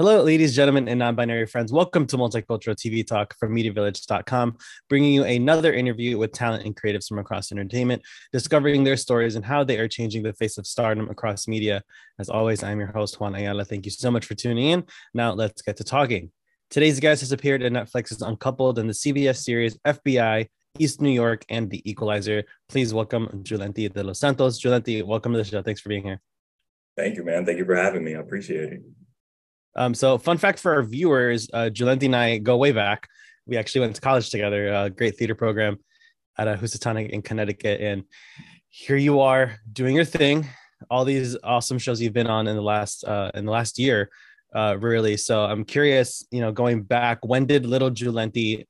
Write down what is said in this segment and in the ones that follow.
Hello, ladies, gentlemen, and non binary friends. Welcome to Multicultural TV Talk from MediaVillage.com, bringing you another interview with talent and creatives from across entertainment, discovering their stories and how they are changing the face of stardom across media. As always, I'm your host, Juan Ayala. Thank you so much for tuning in. Now, let's get to talking. Today's guest has appeared in Netflix's Uncoupled and the CBS series FBI, East New York, and The Equalizer. Please welcome Julenti de los Santos. Jhulenty, welcome to the show. Thanks for being here. Thank you, man. Thank you for having me. I appreciate it. Um, so, fun fact for our viewers: uh, Jhulenty and I go way back. We actually went to college together. A great theater program at a Housatonic in Connecticut, and here you are doing your thing. All these awesome shows you've been on in the last uh, in the last year, uh, really. So, I'm curious. You know, going back, when did little Jhulenty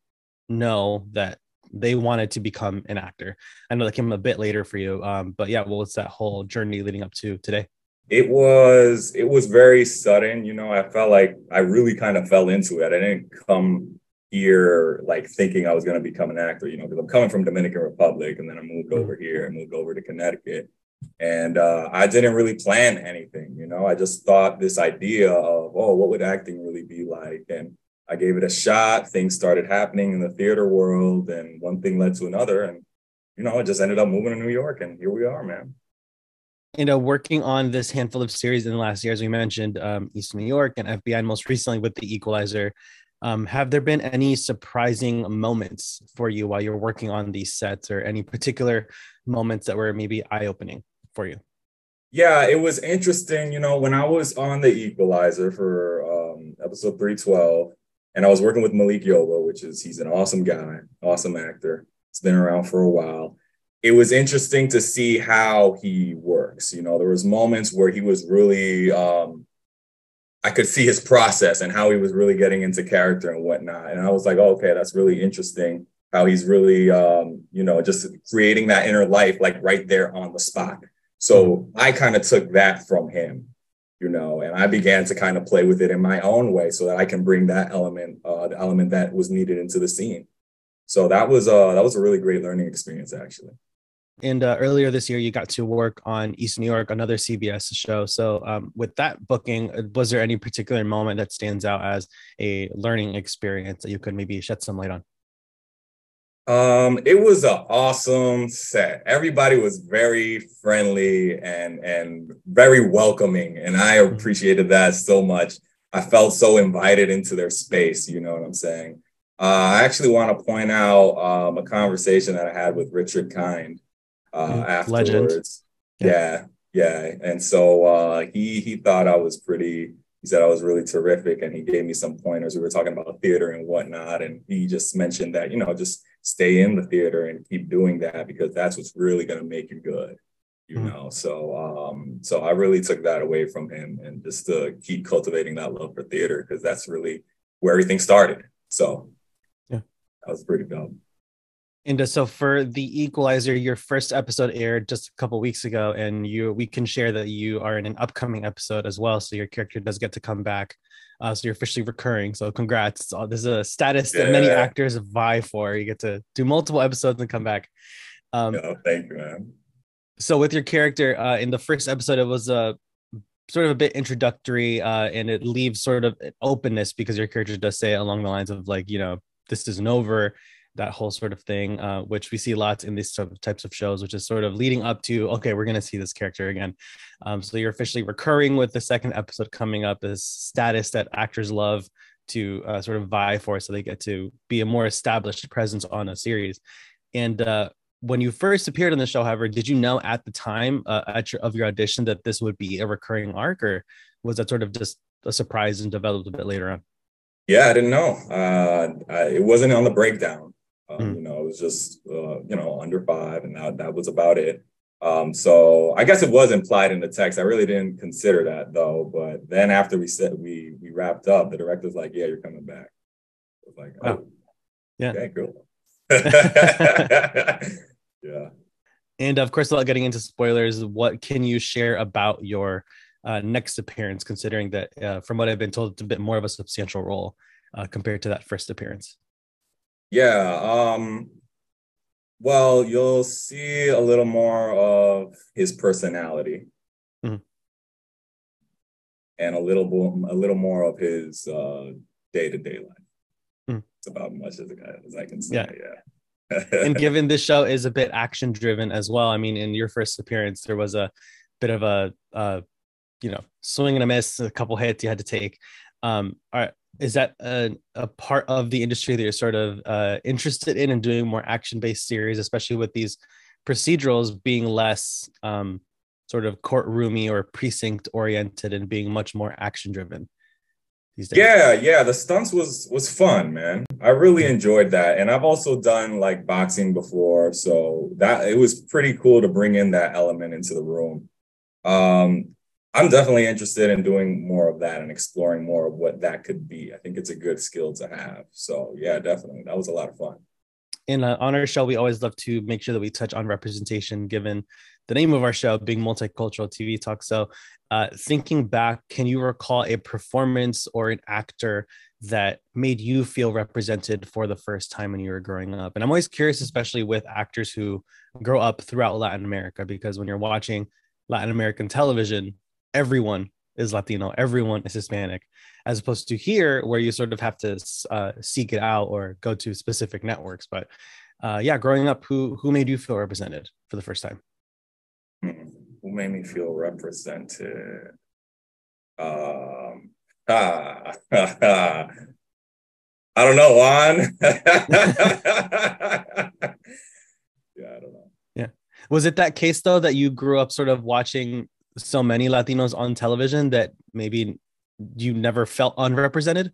know that they wanted to become an actor? I know that came a bit later for you, um, but yeah, what was that whole journey leading up to today? It was it was very sudden you know i felt like i really kind of fell into it. I didn't come here like thinking i was going to become an actor you know because i'm coming from dominican republic and then i moved over here and moved over to connecticut. And uh, i didn't really plan anything you know? I just thought this idea of oh what would acting really be like? And i gave it a shot. Things started happening in the theater world and one thing led to another and you know i just ended up moving to new york and here we are man you know, working on this handful of series in the last year, as we mentioned, um, East New York and FBI, and most recently with The Equalizer. Um, have there been any surprising moments for you while you're working on these sets, or any particular moments that were maybe eye opening for you? Yeah, it was interesting. You know, when I was on The Equalizer for um, episode 312, and I was working with Malik Yoba, which is he's an awesome guy, awesome actor. He's been around for a while it was interesting to see how he works. You know, there was moments where he was really, um, I could see his process and how he was really getting into character and whatnot. And I was like, oh, okay, that's really interesting. How he's really, um, you know, just creating that inner life, like right there on the spot. So I kind of took that from him, you know, and I began to kind of play with it in my own way so that I can bring that element, uh, the element that was needed into the scene. So that was uh that was a really great learning experience actually. And uh, earlier this year, you got to work on East New York, another CBS show. So, um, with that booking, uh, was there any particular moment that stands out as a learning experience that you could maybe shed some light on? Um, it was an awesome set. Everybody was very friendly and and very welcoming, and I mm-hmm. appreciated that so much. I felt so invited into their space. You know what I'm saying? Uh, I actually want to point out um, a conversation that I had with Richard Kind uh, afterwards. Yeah. yeah, yeah. And so uh, he he thought I was pretty. He said I was really terrific, and he gave me some pointers. We were talking about theater and whatnot, and he just mentioned that you know just stay in the theater and keep doing that because that's what's really going to make you good you mm-hmm. know so um so i really took that away from him and just to keep cultivating that love for theater because that's really where everything started so yeah that was pretty dope and so for the Equalizer, your first episode aired just a couple weeks ago, and you we can share that you are in an upcoming episode as well. So your character does get to come back. Uh, so you're officially recurring. So congrats! This is a status yeah. that many actors vie for. You get to do multiple episodes and come back. Um, yeah, thank you, man. So with your character uh, in the first episode, it was a sort of a bit introductory, uh, and it leaves sort of openness because your character does say along the lines of like, you know, this isn't over that whole sort of thing, uh, which we see lots in these types of shows, which is sort of leading up to okay, we're going to see this character again. Um, so you're officially recurring with the second episode coming up. This status that actors love to uh, sort of vie for, so they get to be a more established presence on a series. And uh, when you first appeared on the show, however, did you know at the time uh, at your, of your audition that this would be a recurring arc, or was that sort of just a surprise and developed a bit later on? Yeah, I didn't know. Uh, it wasn't on the breakdown. Um, mm. You know, it was just uh, you know under five, and that that was about it. Um, so I guess it was implied in the text. I really didn't consider that though. But then after we said we we wrapped up, the director's like, "Yeah, you're coming back." I was like, "Oh, wow. yeah, okay, cool." yeah. And of course, without getting into spoilers, what can you share about your uh, next appearance? Considering that, uh, from what I've been told, it's a bit more of a substantial role uh, compared to that first appearance. Yeah. Um, well, you'll see a little more of his personality. Mm-hmm. and a little more, a little more of his day to day life. Mm. It's about much as, as I can say. Yeah. yeah. and given this show is a bit action driven as well, I mean, in your first appearance, there was a bit of a, uh, you know, swing and a miss, a couple hits you had to take. Um, are, is that a, a part of the industry that you're sort of uh, interested in and doing more action based series, especially with these procedurals being less um, sort of courtroomy or precinct oriented and being much more action driven? Yeah, yeah, the stunts was was fun, man. I really enjoyed that, and I've also done like boxing before, so that it was pretty cool to bring in that element into the room. Um, I'm definitely interested in doing more of that and exploring more of what that could be. I think it's a good skill to have. So yeah, definitely, that was a lot of fun. In uh, on our show, we always love to make sure that we touch on representation, given the name of our show being multicultural TV talk. So, uh, thinking back, can you recall a performance or an actor that made you feel represented for the first time when you were growing up? And I'm always curious, especially with actors who grow up throughout Latin America, because when you're watching Latin American television, everyone is Latino, everyone is Hispanic, as opposed to here where you sort of have to uh, seek it out or go to specific networks. But uh, yeah, growing up, who who made you feel represented for the first time? who made me feel represented. Um, ah, I don't know, Juan. yeah, I don't know. Yeah. Was it that case though that you grew up sort of watching so many Latinos on television that maybe you never felt unrepresented?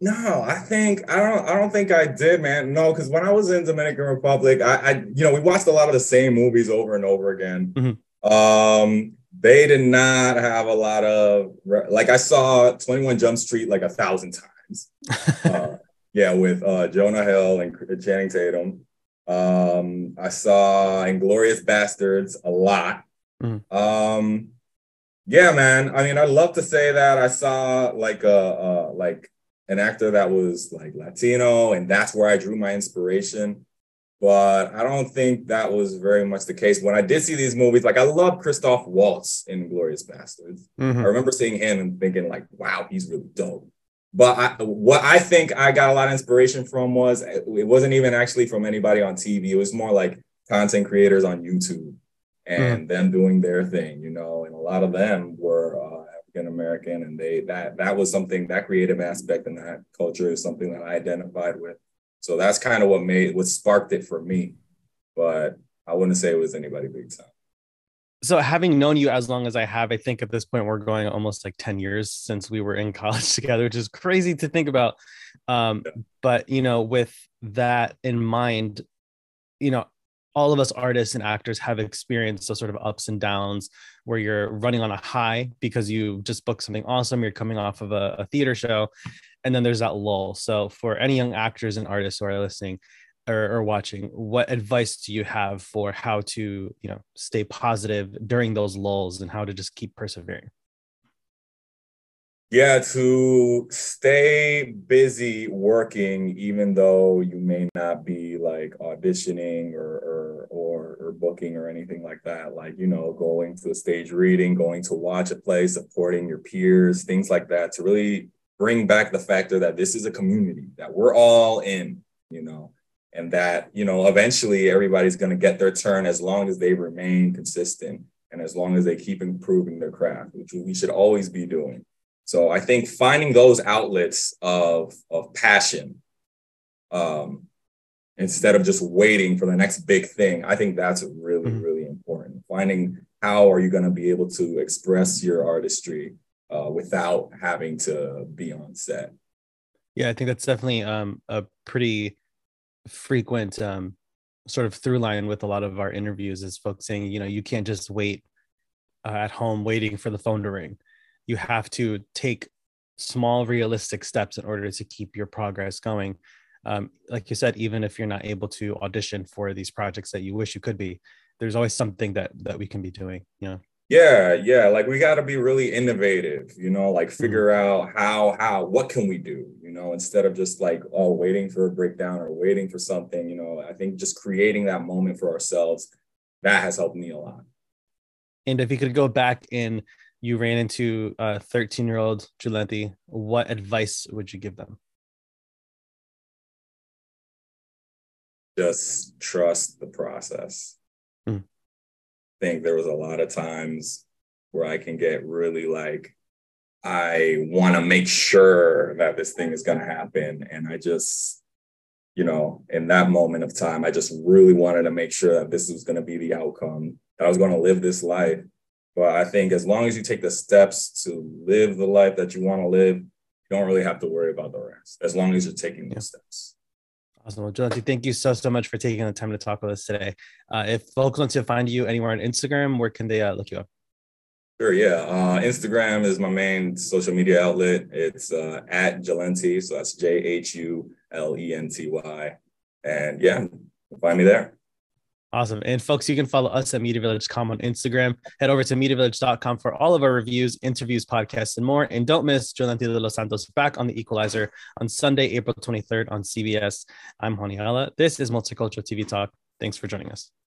No, I think I don't. I don't think I did, man. No, because when I was in Dominican Republic, I, I, you know, we watched a lot of the same movies over and over again. Mm-hmm. Um, they did not have a lot of like I saw Twenty One Jump Street like a thousand times. uh, yeah, with uh, Jonah Hill and Channing Tatum. Um, I saw Inglourious Basterds a lot. Mm-hmm. Um, yeah, man. I mean, I'd love to say that I saw like a, a like an actor that was like Latino, and that's where I drew my inspiration. But I don't think that was very much the case. When I did see these movies, like I love Christoph Waltz in Glorious Bastards. Mm-hmm. I remember seeing him and thinking, like, wow, he's really dope. But I, what I think I got a lot of inspiration from was it wasn't even actually from anybody on TV. It was more like content creators on YouTube and mm. them doing their thing, you know. And a lot of them were uh, African American, and they that that was something that creative aspect and that culture is something that I identified with. So that's kind of what made what sparked it for me. But I wouldn't say it was anybody big time. So having known you as long as I have, I think at this point we're going almost like 10 years since we were in college together, which is crazy to think about. Um, yeah. but you know, with that in mind, you know, all of us artists and actors have experienced those sort of ups and downs where you're running on a high because you just booked something awesome you're coming off of a, a, theater show and then there's that lull. So for any young actors and artists who are listening or, or watching what advice do you have for how to you know stay positive during those lulls and how to just keep persevering yeah, to stay busy working, even though you may not be like auditioning or, or or or, booking or anything like that. Like you know, going to a stage reading, going to watch a play, supporting your peers, things like that. To really bring back the factor that this is a community that we're all in. You know, and that you know eventually everybody's going to get their turn as long as they remain consistent and as long as they keep improving their craft, which we should always be doing. So I think finding those outlets of, of passion um, instead of just waiting for the next big thing, I think that's really, mm-hmm. really important. Finding how are you going to be able to express your artistry uh, without having to be on set. Yeah, I think that's definitely um, a pretty frequent um, sort of through line with a lot of our interviews is folks saying, you know, you can't just wait uh, at home waiting for the phone to ring you have to take small realistic steps in order to keep your progress going um, like you said even if you're not able to audition for these projects that you wish you could be there's always something that that we can be doing you know yeah yeah like we got to be really innovative you know like mm-hmm. figure mm-hmm. out how how what can we do you know instead of just like oh waiting for a breakdown or waiting for something you know i think just creating that moment for ourselves that has helped me a lot and if you could go back in you ran into a 13 year old Jhulenty, what advice would you give them? Just trust the process. Mm. I think there was a lot of times where I can get really like, I want to make sure that this thing is going to happen. And I just, you know, in that moment of time, I just really wanted to make sure that this was going to be the outcome, that I was going to live this life. But I think as long as you take the steps to live the life that you want to live, you don't really have to worry about the rest, as long as you're taking those steps. Awesome. Well, Jonathan, thank you so, so much for taking the time to talk with us today. Uh, if folks want to find you anywhere on Instagram, where can they uh, look you up? Sure, yeah. Uh, Instagram is my main social media outlet. It's uh, at Jhulenty, so that's J H U L E N T Y. And yeah, find me there. Awesome. And folks, you can follow us at MediaVillage.com on Instagram. Head over to MediaVillage.com for all of our reviews, interviews, podcasts, and more. And don't miss Jonathan Delossantos back on The Equalizer on Sunday, April 23rd on CBS. I'm Juan Ayala. This is Multicultural TV Talk. Thanks for joining us.